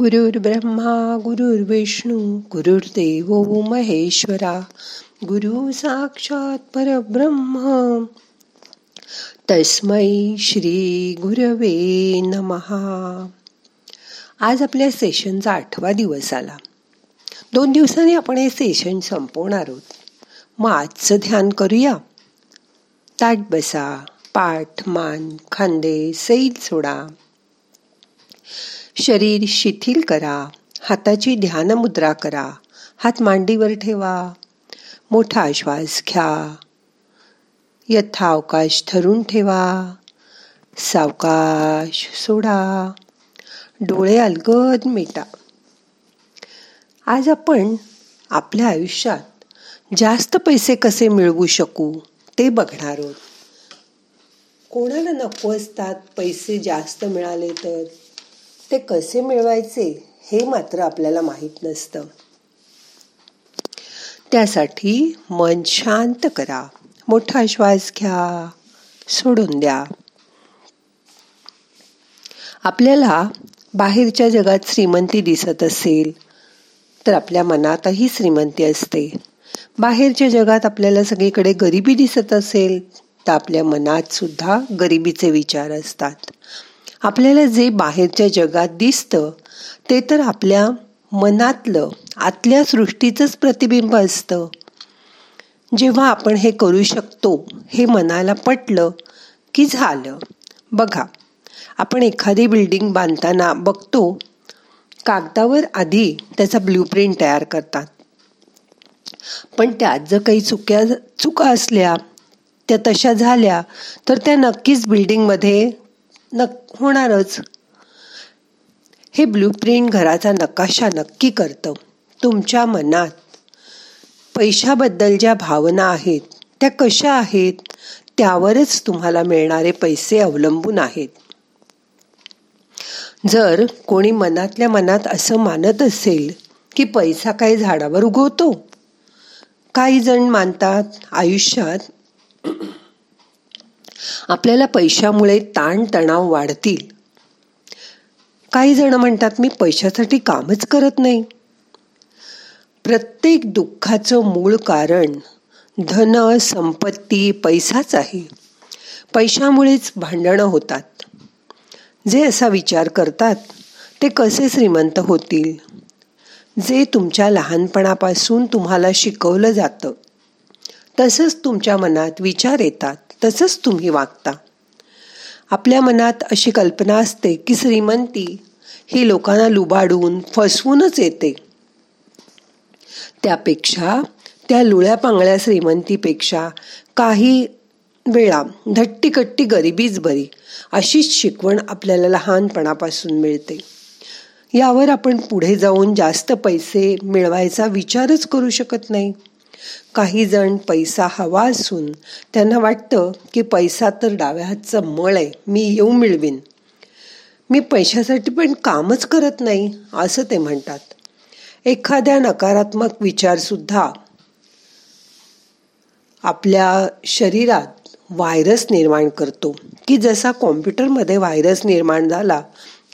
गुरुर् ब्रह्मा गुरुर्विष्णू गुरुर्देव महेश्वरा गुरु साक्षात परब्रह्म. तस्मै श्री गुरवे नमहा आज आपल्या सेशनचा आठवा दिवस आला. दोन दिवसांनी आपण हे सेशन संपवणार आहोत. मग आजचं ध्यान करूया. ताट बसा पाठ मान खांदे सैल सोडा. शरीर शिथिल करा. हाताची ध्यान मुद्रा करा. हात मांडीवर ठेवा. मोठा श्वास घ्या. यथावकाश धरून ठेवा. सावकाश सोडा. डोळे अलगद मिटा. आज आपण आपल्या आयुष्यात जास्त पैसे कसे मिळवू शकू ते बघणार आहोत. कोणाला नको असतात पैसे जास्त मिळाले तर? ते कसे मिळवायचे हे मात्र आपल्याला माहीत नसतं. त्यासाठी मन शांत करा. मोठा श्वास घ्या. सोडून द्या. आपल्याला बाहेरच्या जगात श्रीमंती दिसत असेल तर आपल्या मनातही श्रीमंती असते. बाहेरच्या जगात आपल्याला सगळीकडे गरिबी दिसत असेल तर आपल्या मनात सुद्धा गरिबीचे विचार असतात. आपल्याला जे बाहेरच्या जगात दिसतं ते तर आपल्या मनातलं आतल्या सृष्टीचंच प्रतिबिंब असतं. जेव्हा आपण हे करू शकतो हे मनाला पटलं की झालं. बघा आपण एखादी बिल्डिंग बांधताना बघतो कागदावर आधी त्याचा ब्ल्यूप्रिंट तयार करतात. पण त्यात जर काही चुक्या चुका असल्या त्या तशा झाल्या तर त्या नक्कीच बिल्डिंगमध्ये नक होणारच. हे ब्लूप्रिंट घराचा नकाशा नक्की करतं. तुमच्या मनात पैशाबद्दल ज्या भावना आहेत त्या कशा आहेत त्यावरच तुम्हाला मिळणारे पैसे अवलंबून आहेत. जर कोणी मनातल्या मनात असं मानत असेल की पैसा काही झाडावर उगवतो काही जण मानतात आयुष्यात आपल्याला पैशामुळे ताणतणाव वाढतील. काही जण म्हणतात मी पैशासाठी कामच करत नाही. प्रत्येक दुःखाचं मूळ कारण धन संपत्ती पैसाच आहे. पैशामुळेच भांडणं होतात. जे असा विचार करतात ते कसे श्रीमंत होतील? जे तुमच्या लहानपणापासून तुम्हाला शिकवलं जातं तसंच तुमच्या मनात विचार येतात. तसंच तुम्ही वागता. आपल्या मनात अशी कल्पना असते की श्रीमंती ही लोकांना लुबाडून फसवूनच येते. त्यापेक्षा त्या लुळ्या पांगळ्या श्रीमंतीपेक्षा काही वेळा धट्टीकट्टी गरिबीच बरी अशीच शिकवण आपल्याला लहानपणापासून मिळते. यावर आपण पुढे जाऊन जास्त पैसे मिळवायचा विचारच करू शकत नाही. काही जण पैसा हवा असून त्यांना वाटतं की पैसा तर डाव्या हातचं मळ आहे मी येऊ मिळवीन. मी पैशासाठी पण कामच करत नाही असं ते म्हणतात. एखाद्या नकारात्मक विचारसुद्धा आपल्या शरीरात व्हायरस निर्माण करतो. की जसा कॉम्प्युटरमध्ये व्हायरस निर्माण झाला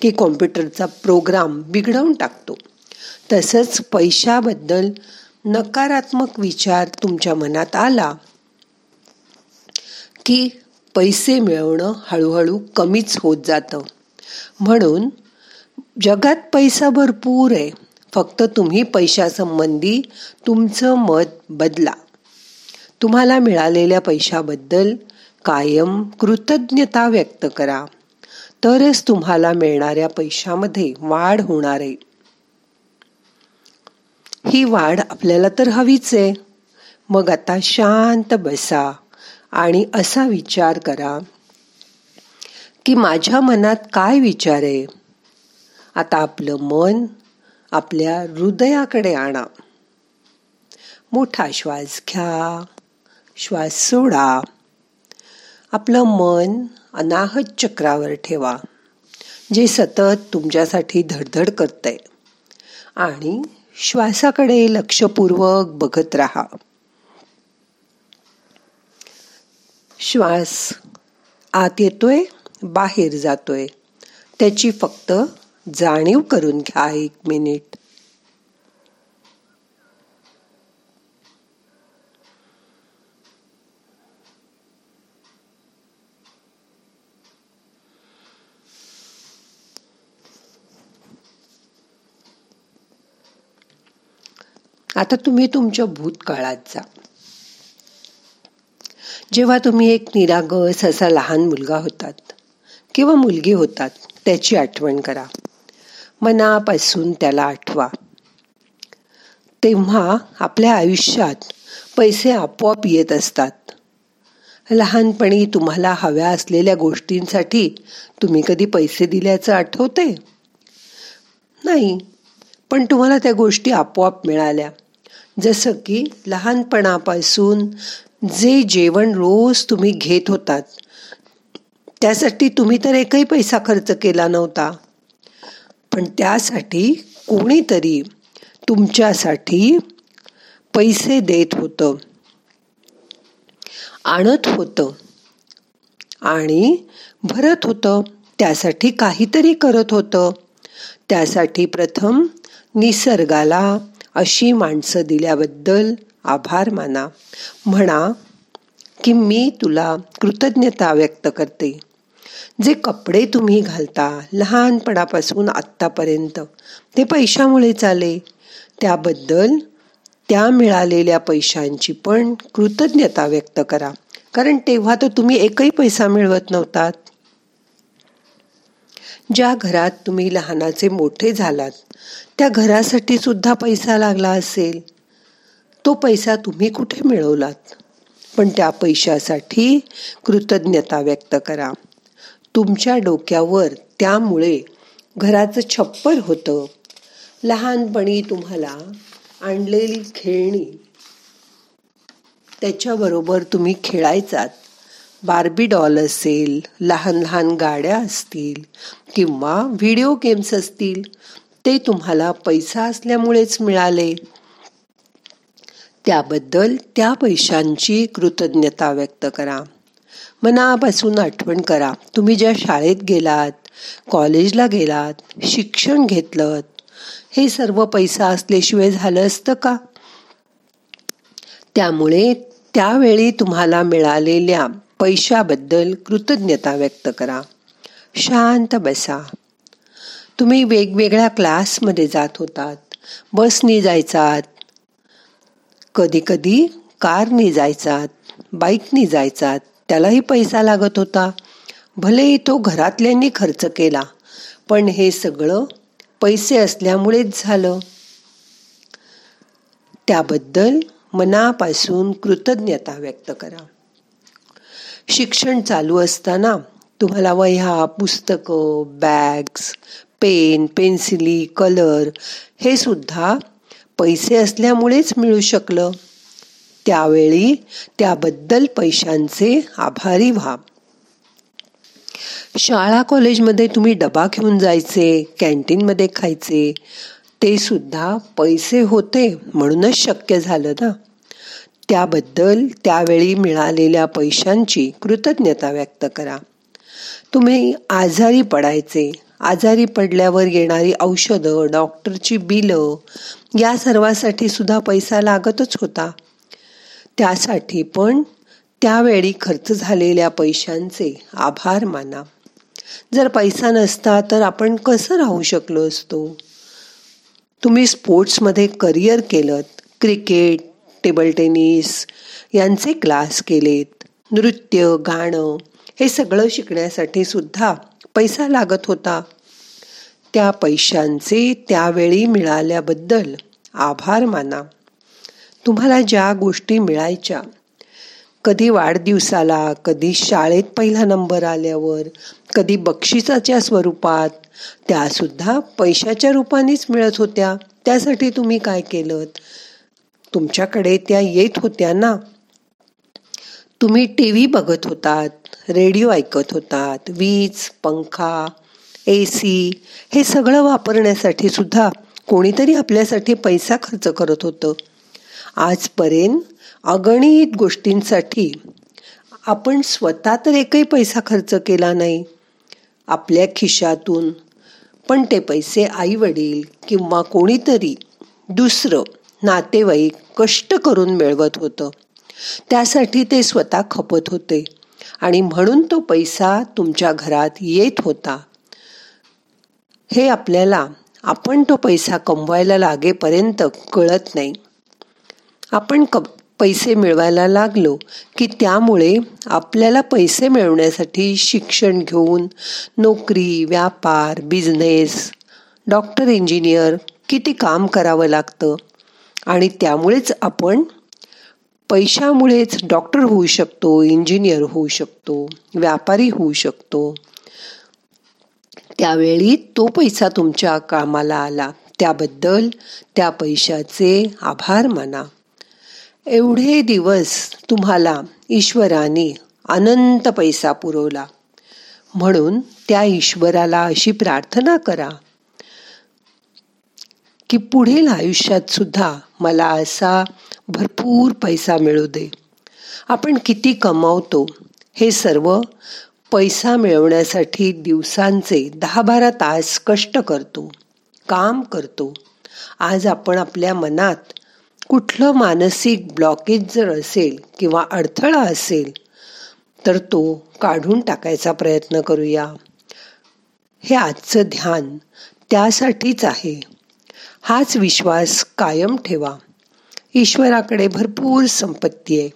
की कॉम्प्युटरचा प्रोग्राम बिघडवून टाकतो तसंच पैशाबद्दल नकारात्मक विचार तुमच्या मनात आला की पैसे मिळवणं हळूहळू कमीच होत जातं. म्हणून जगात पैसा भरपूर आहे. फक्त तुम्ही पैशासंबंधी तुमचं मत बदला. तुम्हाला मिळालेल्या पैशाबद्दल कायम कृतज्ञता व्यक्त करा. तरच तुम्हाला मिळणाऱ्या पैशामध्ये वाढ होणार आहे. ही वाढ आपल्याला तर हवीच आहे. मग आता शांत बसा आणि असा विचार करा की माझ्या मनात काय विचार आहे? आता आपलं मन आपल्या हृदयाकडे आणा. मोठा श्वास घ्या. श्वास सोडा. आपलं मन अनाहत चक्रावर ठेवा जे सतत तुमच्यासाठी धडधड करतंय. आणि श्वासाकडे लक्षपूर्वक बघत राहा. श्वास आत येतोय बाहेर जातोय. त्याची फक्त जाणीव करून घ्या एक मिनिट. आता तुम्ही तुमच्या भूतकाळात जा. जेव्हा तुम्ही एक निरागस असा लहान मुलगा होतात किंवा मुलगी होतात त्याची आठवण करा. मनापासून त्याला आठवा. तेव्हा आपल्या आयुष्यात पैसे आपोआप येत असतात. लहानपणी तुम्हाला हव्या असलेल्या गोष्टींसाठी तुम्ही कधी पैसे दिल्याचं आठवते? नाही पण तुम्हाला त्या गोष्टी आपोआप मिळाल्या. जसं की लहानपणापासून जे जेवण रोज तुम्ही घेत होतात त्यासाठी तुम्ही तर एकही पैसा खर्च केला नव्हता. पण त्यासाठी कोणीतरी तुमच्यासाठी पैसे देत होतं आणत होतं आणि भरत होतं. त्यासाठी काहीतरी करत होतं. त्यासाठी प्रथम निसर्गाला अशी माणसं दिल्याबद्दल आभार माना. म्हणा की मी तुला कृतज्ञता व्यक्त करते. जे कपडे तुम्ही घालता लहानपणापासून आत्तापर्यंत ते पैशामुळे चाले. त्याबद्दल त्या मिळालेल्या पैशांची पण कृतज्ञता व्यक्त करा. कारण तेव्हा तर तुम्ही एकही पैसा मिळवत नव्हतात. ज्या घरात तुम्ही लहानाचे मोठे झालात त्या घरासाठी सुद्धा पैसा लागला असेल. तो पैसा तुम्ही कुठे मिळवलात? पण त्या पैशासाठी कृतज्ञता व्यक्त करा. तुमच्या डोक्यावर त्यामुळे घराचं छप्पर होतं. लहानपणी तुम्हाला आणलेली खेळणी त्याच्याबरोबर तुम्ही खेळायचात. बार्बी डॉल असेल लहान लहान गाड्या असतील किंवा व्हिडिओ गेम्स असतील ते तुम्हाला पैसा असल्यामुळेच मिळाले. त्याबद्दल त्या पैशांची कृतज्ञता व्यक्त करा. मनापासून आठवण करा तुम्ही ज्या शाळेत गेलात कॉलेजला गेलात शिक्षण घेतलं हे सर्व पैसा असल्याशिवाय झालं असतं का? त्यामुळे त्यावेळी तुम्हाला मिळालेल्या पैशाबद्दल कृतज्ञता व्यक्त करा. शांत बसा. तुम्ही वेगवेगळ्या क्लासमध्ये जात होतात. बसनी जायचात. कधी कधी कारनी जायचात. बाईकने जायचात. त्यालाही पैसा लागत होता. भलेही तो घरातल्यांनी खर्च केला पण हे सगळं पैसे असल्यामुळेच झालं. त्याबद्दल मनापासून कृतज्ञता व्यक्त करा. शिक्षण चालू असताना तुम्हाला वह्या पुस्तकं बॅग्स पेन पेन्सिली कलर हे सुद्धा पैसे असल्यामुळेच मिळू शकलं. त्यावेळी त्याबद्दल पैशांचे आभारी व्हा. शाळा कॉलेजमध्ये तुम्ही डबा घेऊन जायचे कॅन्टीनमध्ये खायचे ते सुद्धा पैसे होते म्हणूनच शक्य झालं ना. त्याबद्दल त्यावेळी मिळालेल्या पैशांची कृतज्ञता व्यक्त करा. तुम्ही आजारी पडायचे आजारी पडल्यावर येणारी औषधं डॉक्टरची बिलं या सर्वासाठी सुद्धा पैसा लागतच होता. त्यासाठी पण त्यावेळी खर्च झालेल्या पैशांचे आभार माना. जर पैसा नसता तर आपण कसं राहू शकलो असतो? तुम्ही स्पोर्ट्समध्ये करिअर केलं क्रिकेट टेबल टेनिस यांचे क्लास केलेत नृत्य गाणं हे सगळं शिकण्यासाठी सुद्धा पैसा लागत होता. त्या पैशांचे त्यावेळी मिळाल्याबद्दल आभार माना. तुम्हाला ज्या गोष्टी मिळायच्या कधी वाढदिवसाला कधी शाळेत पहिला नंबर आल्यावर कधी बक्षिसाच्या स्वरूपात त्यासुद्धा पैशाच्या रूपानेच मिळत होत्या. त्यासाठी तुम्ही काय केलं तुमच्याकडे त्या येत होत्या ना? तुम्ही टी व्ही बघत होतात रेडिओ ऐकत होतात. वीज पंखा ए सी हे सगळं वापरण्यासाठी सुद्धा कोणीतरी आपल्यासाठी पैसा खर्च करत होतं. आजपर्यंत अगणित गोष्टींसाठी आपण स्वतः तर एकही पैसा खर्च केला नाही. आपल्या खिशातून पण ते पैसे आई वडील किंवा कोणीतरी दुसरं नातेवाईक कष्ट करून मिळवत होतं. त्यासाठी ते स्वतः खपत होते. आणि म्हणून तो पैसा तुमच्या घरात येत होता. हे आपल्याला आपण तो पैसा कमवायला लागेपर्यंत कळत नाही. आपण क पैसे मिळवायला लागलो की त्यामुळे आपल्याला पैसे मिळवण्यासाठी शिक्षण घेऊन नोकरी व्यापार बिझनेस डॉक्टर इंजिनियर किती काम करावं लागतं? आणि त्यामुळेच आपण पैशामुळेच डॉक्टर होऊ शकतो इंजिनियर होऊ शकतो व्यापारी होऊ शकतो. त्यावेळी तो पैसा तुमच्या कामाला आला. त्याबद्दल त्या पैशाचे आभार माना. एवढे दिवस तुम्हाला ईश्वराने अनंत पैसा पुरवला. म्हणून त्या ईश्वराला अशी प्रार्थना करा की पुढील आयुष्यात सुद्धा मला असा भरपूर पैसा मिळू दे. आपण किती कमावतो हे सर्व पैसा मिळवण्यासाठी दिवसांचे दहा बारा तास कष्ट करतो काम करतो. आज आपण आपल्या मनात कुठलं मानसिक ब्लॉकेज जर असेल किंवा अडथळा असेल तर तो काढून टाकायचा प्रयत्न करूया. हे आजचं ध्यान त्यासाठीच आहे. हाच विश्वास कायम ठेवा. ईश्वराकडे भरपूर संपत्ती आहे.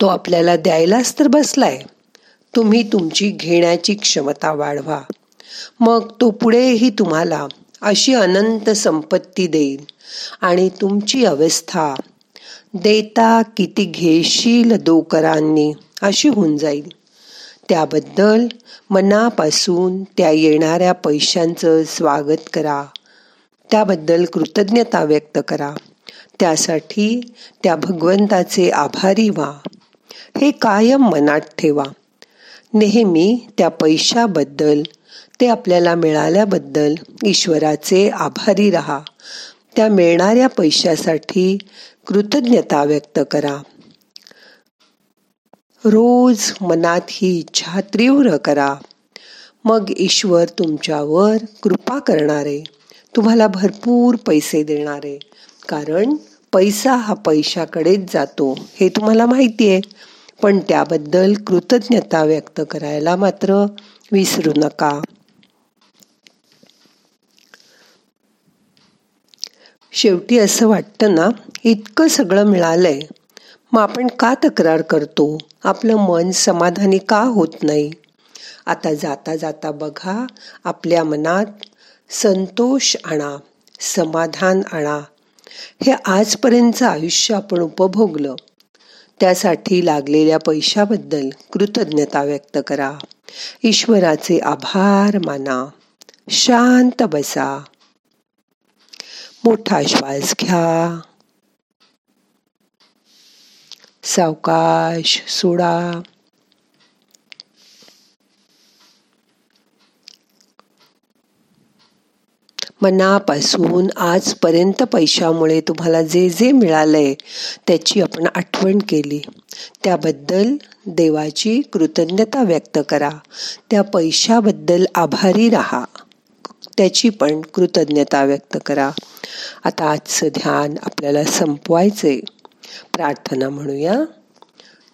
तो आपल्याला द्यायलाच तर बसलाय. तुम्ही तुमची घेण्याची क्षमता वाढवा. मग तो पुढेही तुम्हाला अशी अनंत संपत्ती देईल आणि तुमची अवस्था देता किती घेशील दोकरांनी अशी होऊन जाईल. त्याबद्दल मनापासून त्या येणाऱ्या पैशांचं स्वागत करा. त्याबद्दल कृतज्ञता व्यक्त करा. त्यासाठी त्या भगवंताचे आभारी व्हा. हे कायम मनात ठेवा. नेहमी त्या पैशाबद्दल ते आपल्याला मिळाल्याबद्दल ईश्वराचे आभारी रहा. त्या मिळणाऱ्या पैशासाठी कृतज्ञता व्यक्त करा. रोज मनात ही इच्छा तीव्र करा. मग ईश्वर तुमच्यावर कृपा करणारे. तुम्हाला भरपूर पैसे देणारे कारण पैसा हा पैशाकडेच जातो हे तुम्हाला माहिती आहे पण त्याबद्दल कृतज्ञता व्यक्त करायला मात्र विसरू नका. शेवटी असं वाटतं ना इतकं सगळं मिळालंय. मग आपण का तक्रार करतो? आपलं मन समाधानी का होत नाही? आता जाता जाता बघा आपल्या मनात संतोष आणा समाधान आणा. हे आजपर्यंतचं आयुष्य आपण उपभोगलं. त्यासाठी लागलेल्या पैशाबद्दल कृतज्ञता व्यक्त करा. ईश्वराचे आभार माना. शांत बसा. मोठा श्वास घ्या. सावकाश सोडा. मनापासून आजपर्यंत पैशामुळे तुम्हाला जे जे मिळालंय त्याची आपण आठवण केली. त्याबद्दल देवाची कृतज्ञता व्यक्त करा. त्या पैशाबद्दल आभारी राहा. त्याची पण कृतज्ञता व्यक्त करा. आता आजचं ध्यान आपल्याला संपवायचे प्रार्थना म्हणूया.